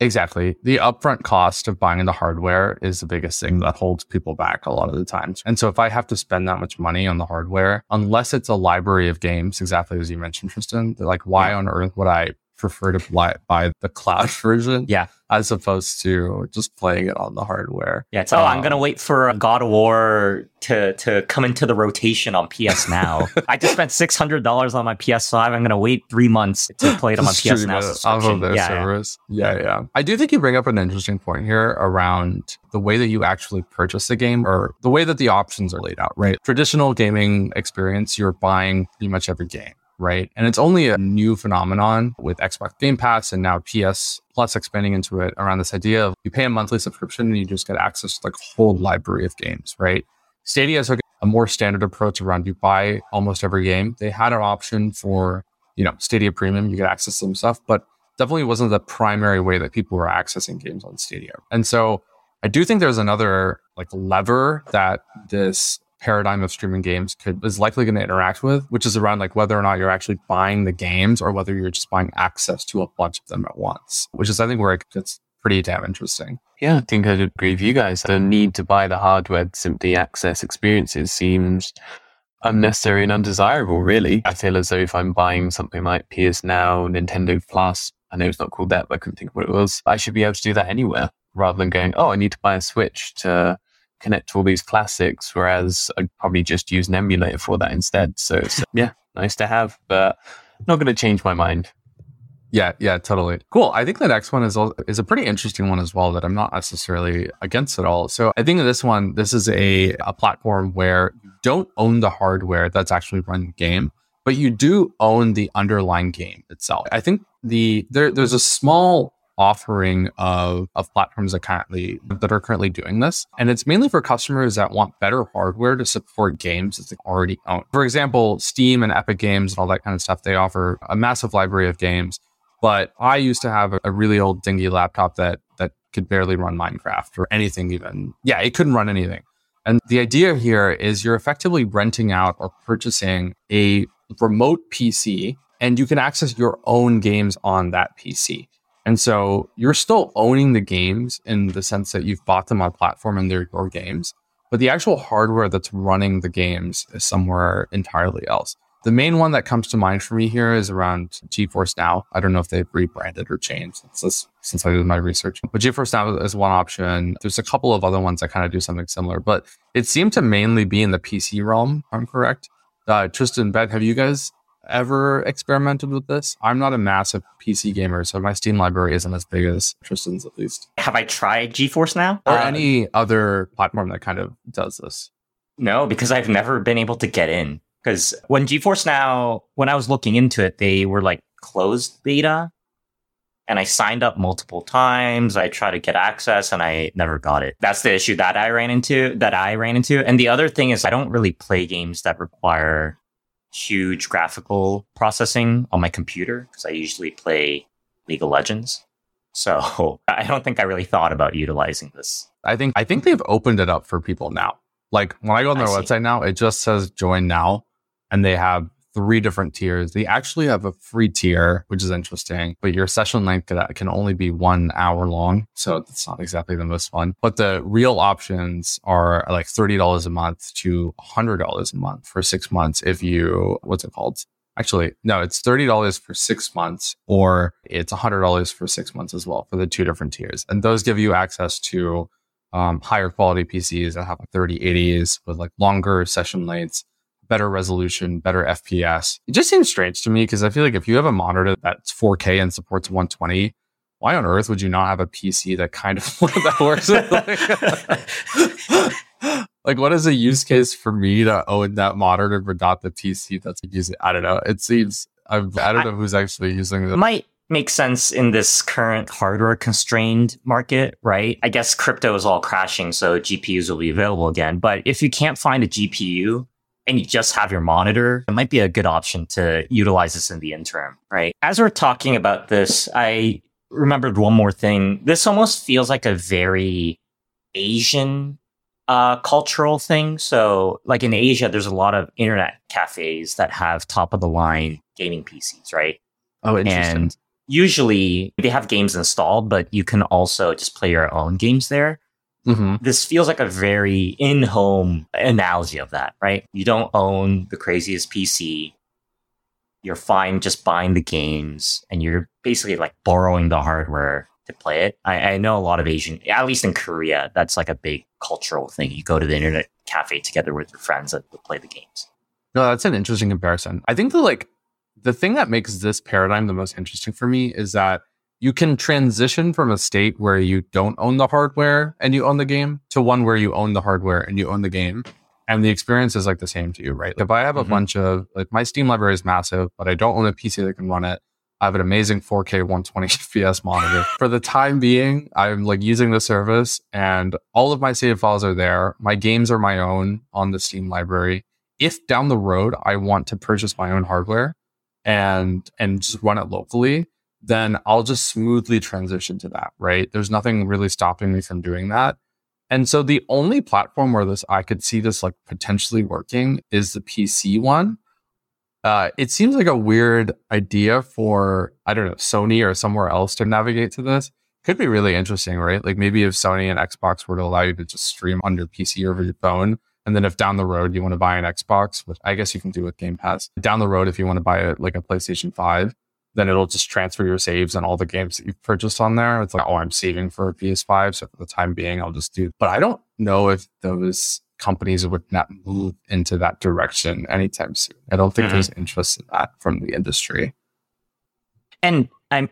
Exactly. The upfront cost of buying the hardware is the biggest thing that holds people back a lot of the times. And so if I have to spend that much money on the hardware, unless it's a library of games, exactly as you mentioned, Tristan, like why yeah. on earth would I prefer to buy, buy the cloud version. Yeah. As opposed to just playing it on the hardware. Yeah. It's, oh, um, I'm going to wait for God of War to, to come into the rotation on PS Now. I just spent $600 on my PS5. I'm going to wait three months to play it on my PS Now. Off of their yeah, servers. Yeah. yeah. Yeah. I do think you bring up an interesting point here around the way that you actually purchase the game or the way that the options are laid out, right? Traditional gaming experience, you're buying pretty much every game right? And it's only a new phenomenon with Xbox Game Pass and now PS Plus expanding into it around this idea of you pay a monthly subscription and you just get access to like a whole library of games, right? Stadia took a more standard approach around you buy almost every game. They had an option for, you know, Stadia Premium, you get access to some stuff, but definitely wasn't the primary way that people were accessing games on Stadia. And so I do think there's another like lever that this paradigm of streaming games could is likely going to interact with, which is around like whether or not you're actually buying the games or whether you're just buying access to a bunch of them at once, which is I think where it gets pretty damn interesting. Yeah, I think I'd agree with you guys. The need to buy the hardware to simply access experiences seems unnecessary and undesirable, really. I feel as though if I'm buying something like PS Now, Nintendo Plus, I know it's not called that, but I couldn't think of what it was, I should be able to do that anywhere rather than going, oh, I need to buy a Switch to connect to all these classics, whereas I'd probably just use an emulator for that instead. So, so yeah, nice to have, but not going to change my mind. Yeah, yeah, totally. Cool. I think the next one is is a pretty interesting one as well that I'm not necessarily against at all. So I think this one, this is a, a platform where you don't own the hardware that's actually running the game, but you do own the underlying game itself. I think the there there's a small offering of, of platforms that currently that are currently doing this. And it's mainly for customers that want better hardware to support games that they already own. For example, Steam and Epic Games and all that kind of stuff, they offer a massive library of games. But I used to have a, a really old dingy laptop that that could barely run Minecraft or anything even. Yeah, it couldn't run anything. And the idea here is you're effectively renting out or purchasing a remote PC and you can access your own games on that PC. And so you're still owning the games in the sense that you've bought them on platform and they're your games, but the actual hardware that's running the games is somewhere entirely else. The main one that comes to mind for me here is around GeForce Now. I don't know if they've rebranded or changed since, since I did my research, but GeForce Now is one option. There's a couple of other ones that kind of do something similar, but it seemed to mainly be in the PC realm. I'm correct. Uh, Tristan, Ben, have you guys ever experimented with this. I'm not a massive PC gamer, so my Steam library isn't as big as Tristan's at least. Have I tried GeForce now? Or uh, any other platform that kind of does this? No, because I've never been able to get in. Because when GeForce Now, when I was looking into it, they were like closed beta. And I signed up multiple times. I tried to get access and I never got it. That's the issue that I ran into, that I ran into. And the other thing is I don't really play games that require huge graphical processing on my computer because I usually play League of Legends. So I don't think I really thought about utilizing this. I think I think they've opened it up for people now. Like when I go on their website now, it just says join now and they have three different tiers. They actually have a free tier, which is interesting, but your session length can only be one hour long. So it's not exactly the most fun. But the real options are like $30 a month to $100 a month for six months. If you, what's it called? Actually, no, it's $30 for six months or it's $100 for six months as well for the two different tiers. And those give you access to um, higher quality PCs that have like 3080s with like longer session lengths better resolution, better FPS. It just seems strange to me because I feel like if you have a monitor that's 4K and supports 120, why on earth would you not have a PC that kind of that works? like, like, what is a use case for me to own that monitor but not the PC that's using? I don't know. It seems I've, I don't know who's actually using it. Might make sense in this current hardware constrained market, right? I guess crypto is all crashing, so GPUs will be available again. But if you can't find a GPU and you just have your monitor, it might be a good option to utilize this in the interim, right? As we're talking about this, I remembered one more thing. This almost feels like a very Asian uh, cultural thing. So, like in Asia, there's a lot of internet cafes that have top of the line gaming PCs, right? Oh, interesting. And usually they have games installed, but you can also just play your own games there. Mm-hmm. This feels like a very in home analogy of that, right? You don't own the craziest PC. You're fine just buying the games and you're basically like borrowing the hardware to play it. I, I know a lot of Asian, at least in Korea, that's like a big cultural thing. You go to the internet cafe together with your friends that play the games. No, that's an interesting comparison. I think the like the thing that makes this paradigm the most interesting for me is that you can transition from a state where you don't own the hardware and you own the game to one where you own the hardware and you own the game. And the experience is like the same to you, right? If I have a mm-hmm. bunch of like my Steam library is massive, but I don't own a PC that can run it. I have an amazing 4K 120 FPS monitor. For the time being, I'm like using the service and all of my save files are there. My games are my own on the Steam library. If down the road I want to purchase my own hardware, and and just run it locally, then I'll just smoothly transition to that, right? There's nothing really stopping me from doing that. And so the only platform where this I could see this like potentially working is the PC one. Uh, it seems like a weird idea for I don't know Sony or somewhere else to navigate to this. Could be really interesting, right? Like maybe if Sony and Xbox were to allow you to just stream on your PC or your phone, and then if down the road you want to buy an Xbox, which I guess you can do with Game Pass, down the road if you want to buy a, like a PlayStation 5, then it'll just transfer your saves and all the games that you've purchased on there. It's like, oh, I'm saving for a PS5. So for the time being, I'll just do. But I don't know if those companies would not move into that direction anytime soon. I don't think mm-hmm. there's interest in that from the industry. And I'm,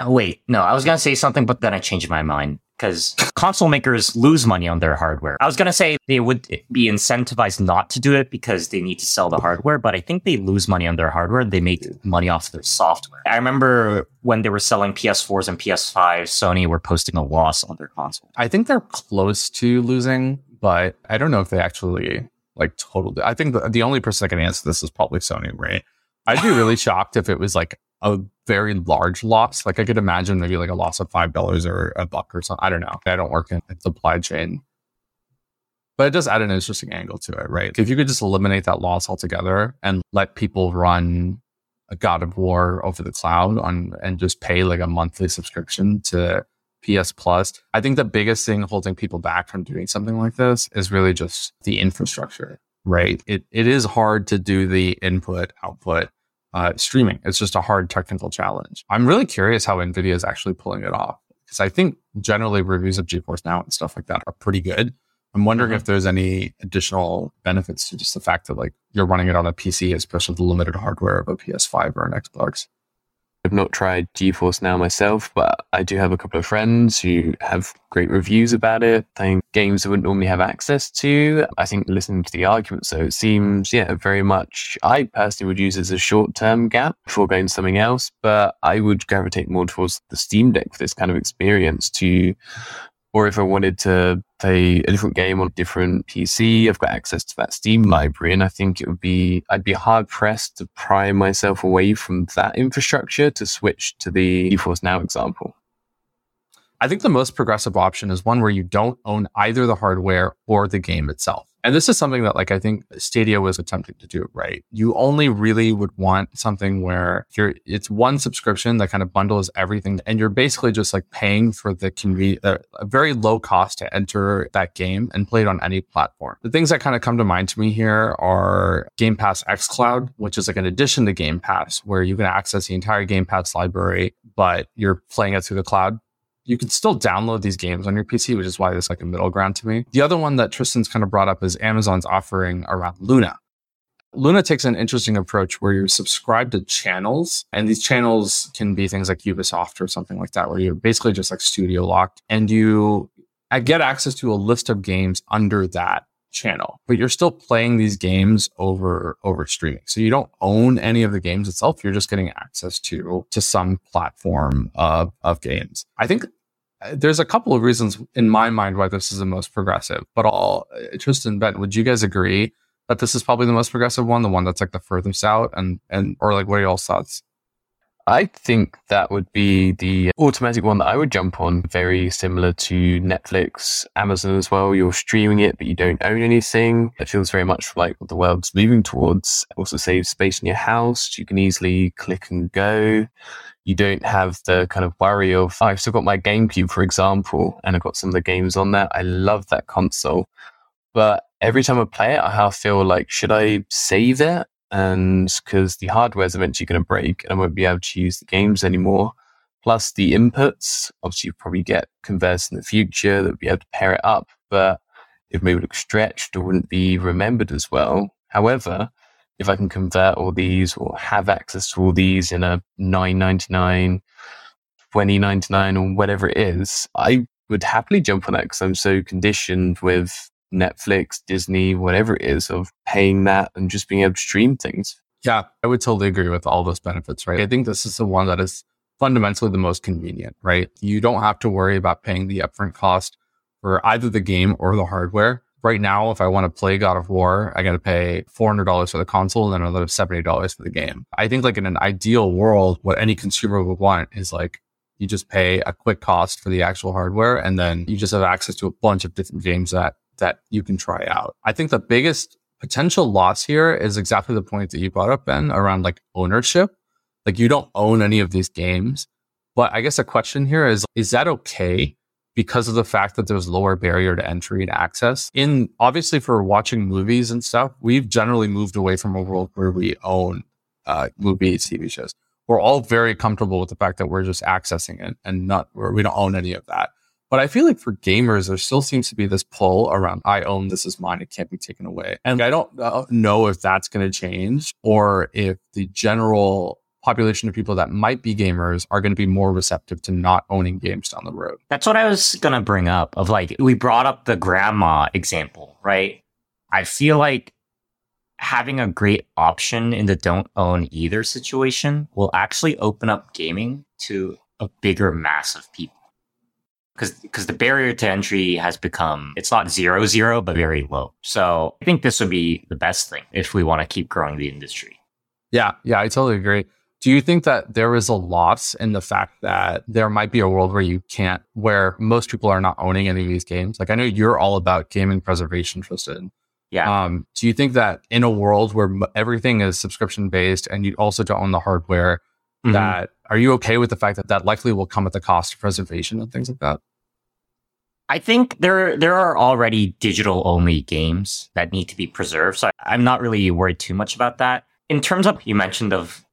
oh, wait, no, I was going to say something, but then I changed my mind because console makers lose money on their hardware. I was going to say they would be incentivized not to do it because they need to sell the hardware, but I think they lose money on their hardware. They make money off their software. I remember when they were selling PS4s and PS5s, Sony were posting a loss on their console. I think they're close to losing, but I don't know if they actually like totally. I think the, the only person that can answer this is probably Sony, right? I'd be really shocked if it was like a very large loss. Like I could imagine maybe like a loss of five dollars or a buck or something. I don't know. I don't work in supply chain. But it does add an interesting angle to it, right? If you could just eliminate that loss altogether and let people run a God of War over the cloud on and just pay like a monthly subscription to PS Plus. I think the biggest thing holding people back from doing something like this is really just the infrastructure, right? It it is hard to do the input output uh, streaming. It's just a hard technical challenge. I'm really curious how NVIDIA is actually pulling it off because I think generally reviews of GeForce Now and stuff like that are pretty good. I'm wondering mm-hmm. if there's any additional benefits to just the fact that like you're running it on a PC, especially the limited hardware of a PS5 or an Xbox. I've not tried GeForce Now myself, but I do have a couple of friends who have great reviews about it, playing games I wouldn't normally have access to. I think listening to the arguments, so it seems, yeah, very much, I personally would use it as a short term gap before going to something else, but I would gravitate more towards the Steam Deck for this kind of experience to or if I wanted to play a different game on a different PC, I've got access to that Steam library. And I think it would be, I'd be hard pressed to pry myself away from that infrastructure to switch to the GeForce Now example. I think the most progressive option is one where you don't own either the hardware or the game itself. And this is something that like I think Stadia was attempting to do, right? You only really would want something where you're it's one subscription that kind of bundles everything and you're basically just like paying for the convenience uh, a very low cost to enter that game and play it on any platform. The things that kind of come to mind to me here are Game Pass xCloud, which is like an addition to Game Pass where you can access the entire Game Pass library, but you're playing it through the cloud you can still download these games on your PC, which is why there's like a middle ground to me. The other one that Tristan's kind of brought up is Amazon's offering around Luna. Luna takes an interesting approach where you're subscribed to channels, and these channels can be things like Ubisoft or something like that, where you're basically just like studio locked and you get access to a list of games under that channel, but you're still playing these games over over streaming. So you don't own any of the games itself. You're just getting access to to some platform of of games. I think uh, there's a couple of reasons in my mind why this is the most progressive. But all uh, Tristan, Ben, would you guys agree that this is probably the most progressive one, the one that's like the furthest out, and and or like what are y'all's thoughts? I think that would be the automatic one that I would jump on. Very similar to Netflix, Amazon as well. You're streaming it, but you don't own anything. It feels very much like what the world's moving towards. It also saves space in your house. You can easily click and go. You don't have the kind of worry of, oh, I've still got my GameCube, for example, and I've got some of the games on there. I love that console. But every time I play it, I half feel like, should I save it? and because the hardware is eventually going to break and I won't be able to use the games anymore. Plus the inputs, obviously you probably get converts in the future that would be able to pair it up, but it may look stretched or wouldn't be remembered as well. However, if I can convert all these or have access to all these in a 999, 2099 or whatever it is, I would happily jump on that because I'm so conditioned with Netflix, Disney, whatever it is, of paying that and just being able to stream things. Yeah, I would totally agree with all those benefits, right? I think this is the one that is fundamentally the most convenient, right? You don't have to worry about paying the upfront cost for either the game or the hardware. Right now, if I want to play God of War, I got to pay $400 for the console and another $70 for the game. I think like in an ideal world, what any consumer would want is like you just pay a quick cost for the actual hardware and then you just have access to a bunch of different games that that you can try out. I think the biggest potential loss here is exactly the point that you brought up, Ben, around like ownership. Like you don't own any of these games. But I guess the question here is, is that okay? Because of the fact that there's lower barrier to entry and access. In obviously for watching movies and stuff, we've generally moved away from a world where we own uh, movies, TV shows. We're all very comfortable with the fact that we're just accessing it and not where we don't own any of that. But I feel like for gamers, there still seems to be this pull around I own this is mine, it can't be taken away. And I don't uh, know if that's going to change or if the general population of people that might be gamers are going to be more receptive to not owning games down the road. That's what I was going to bring up of like we brought up the grandma example, right? I feel like having a great option in the don't own either situation will actually open up gaming to a bigger mass of people because because the barrier to entry has become it's not zero zero but very low. So I think this would be the best thing if we want to keep growing the industry. Yeah, yeah, I totally agree. Do you think that there is a loss in the fact that there might be a world where you can't, where most people are not owning any of these games? Like I know you're all about gaming preservation, Tristan. Yeah. Um, do you think that in a world where everything is subscription based and you also don't own the hardware, mm-hmm. that are you okay with the fact that that likely will come at the cost of preservation and things like that? I think there there are already digital only games that need to be preserved, so I'm not really worried too much about that. In terms of you mentioned of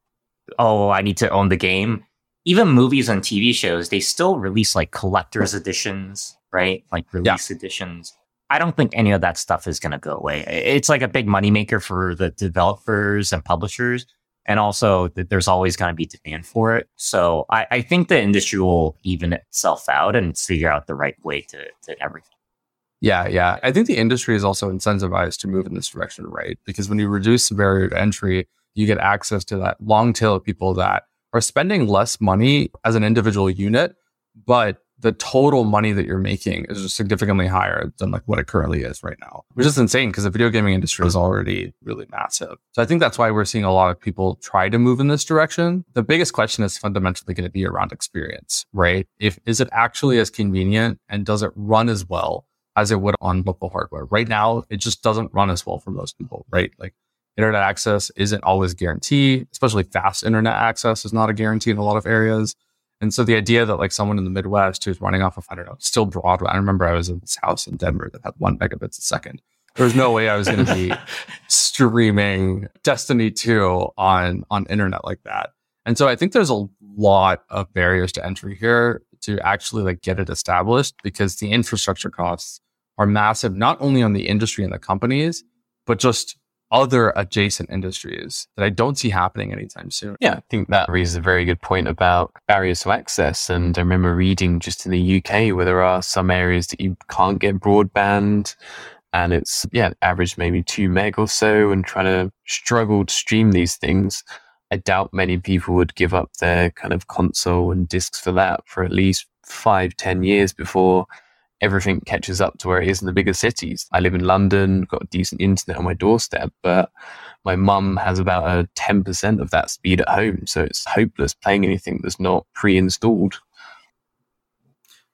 oh, I need to own the game. Even movies and TV shows, they still release like collector's editions, right? Like release yeah. editions. I don't think any of that stuff is going to go away. It's like a big moneymaker for the developers and publishers and also there's always going to be demand for it. So I, I, think the industry will even itself out and figure out the right way to, to everything. Yeah, yeah. I think the industry is also incentivized to move in this direction, right? Because when you reduce the barrier to entry, you get access to that long tail of people that are spending less money as an individual unit, but the total money that you're making is significantly higher than like what it currently is right now, which is insane because the video gaming industry is already really massive. So I think that's why we're seeing a lot of people try to move in this direction. The biggest question is fundamentally going to be around experience, right? If is it actually as convenient and does it run as well as it would on local hardware? Right now, it just doesn't run as well for most people, right? Like internet access isn't always guaranteed, especially fast internet access is not a guarantee in a lot of areas. And so the idea that like someone in the Midwest who's running off of, I don't know, still Broadway. I remember I was in this house in Denver that had one megabits a second. There was no way I was going to be streaming Destiny 2 on, on internet like that. And so I think there's a lot of barriers to entry here to actually like get it established because the infrastructure costs are massive, not only on the industry and the companies, but just other adjacent industries that I don't see happening anytime soon. Yeah, I think that raises a very good point about barriers to access. And I remember reading just in the UK where there are some areas that you can't get broadband and it's, yeah, average maybe two meg or so and trying to struggle to stream these things. I doubt many people would give up their kind of console and discs for that for at least five, ten years before everything catches up to where it is in the bigger cities. I live in London, got decent internet on my doorstep, but my mum has about a 10% of that speed at home. So it's hopeless playing anything that's not pre installed.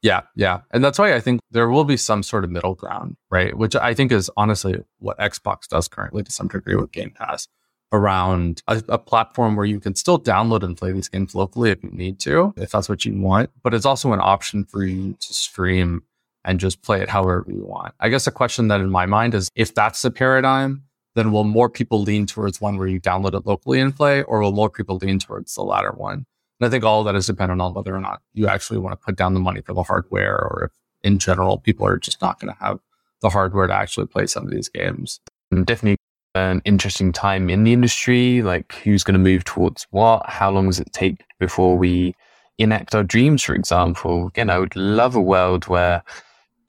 Yeah, yeah. And that's why I think there will be some sort of middle ground, right? Which I think is honestly what Xbox does currently to some degree with Game Pass around a, a, platform where you can still download and play these games locally if you need to, if that's what you want. But it's also an option for you to stream and just play it however you want. I guess the question that in my mind is if that's the paradigm, then will more people lean towards one where you download it locally and play, or will more people lean towards the latter one? And I think all of that is dependent on whether or not you actually want to put down the money for the hardware, or if in general people are just not going to have the hardware to actually play some of these games. Definitely an interesting time in the industry. Like who's going to move towards what? How long does it take before we enact our dreams, for example? Again, I would love a world where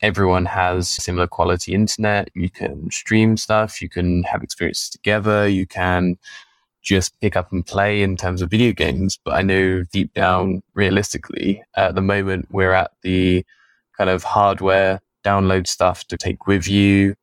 everyone has similar quality internet. You can stream stuff. You can have experiences together. You can just pick up and play in terms of video games. But I know deep down, realistically, at the moment, we're at the kind of hardware download stuff to take with you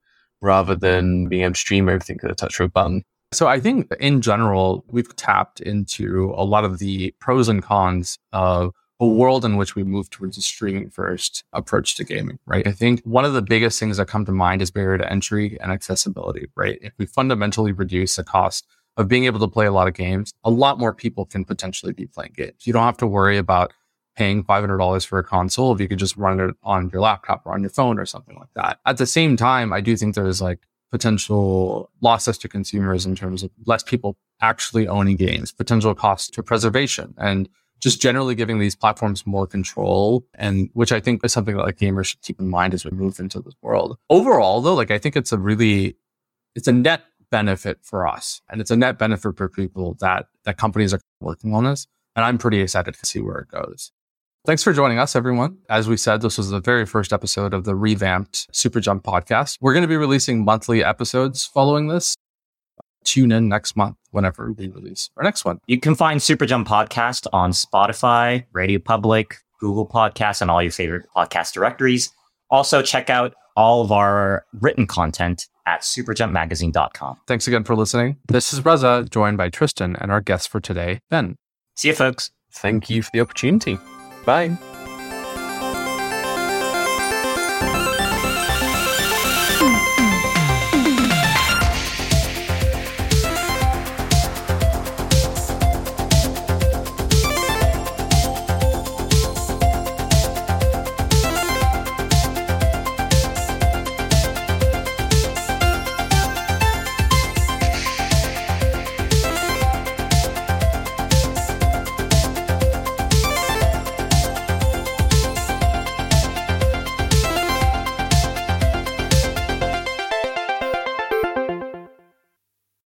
rather than being able to stream everything at a touch of a button. So I think in general, we've tapped into a lot of the pros and cons of a world in which we move towards a streaming first approach to gaming, right? I think one of the biggest things that come to mind is barrier to entry and accessibility, right? If we fundamentally reduce the cost of being able to play a lot of games, a lot more people can potentially be playing games. You don't have to worry about paying $500 for a console if you could just run it on your laptop or on your phone or something like that. At the same time, I do think there's like potential losses to consumers in terms of less people actually owning games, potential costs to preservation and just generally giving these platforms more control and which I think is something that like gamers should keep in mind as we move into this world. Overall though, like I think it's a really it's a net benefit for us and it's a net benefit for people that that companies are working on this. And I'm pretty excited to see where it goes. Thanks for joining us, everyone. As we said, this was the very first episode of the revamped Super Jump podcast. We're going to be releasing monthly episodes following this tune in next month whenever we release our next one. You can find Super Jump Podcast on Spotify, Radio Public, Google Podcasts, and all your favorite podcast directories. Also, check out all of our written content at superjumpmagazine.com. Thanks again for listening. This is Reza, joined by Tristan and our guest for today, Ben. See you, folks. Thank you for the opportunity. Bye.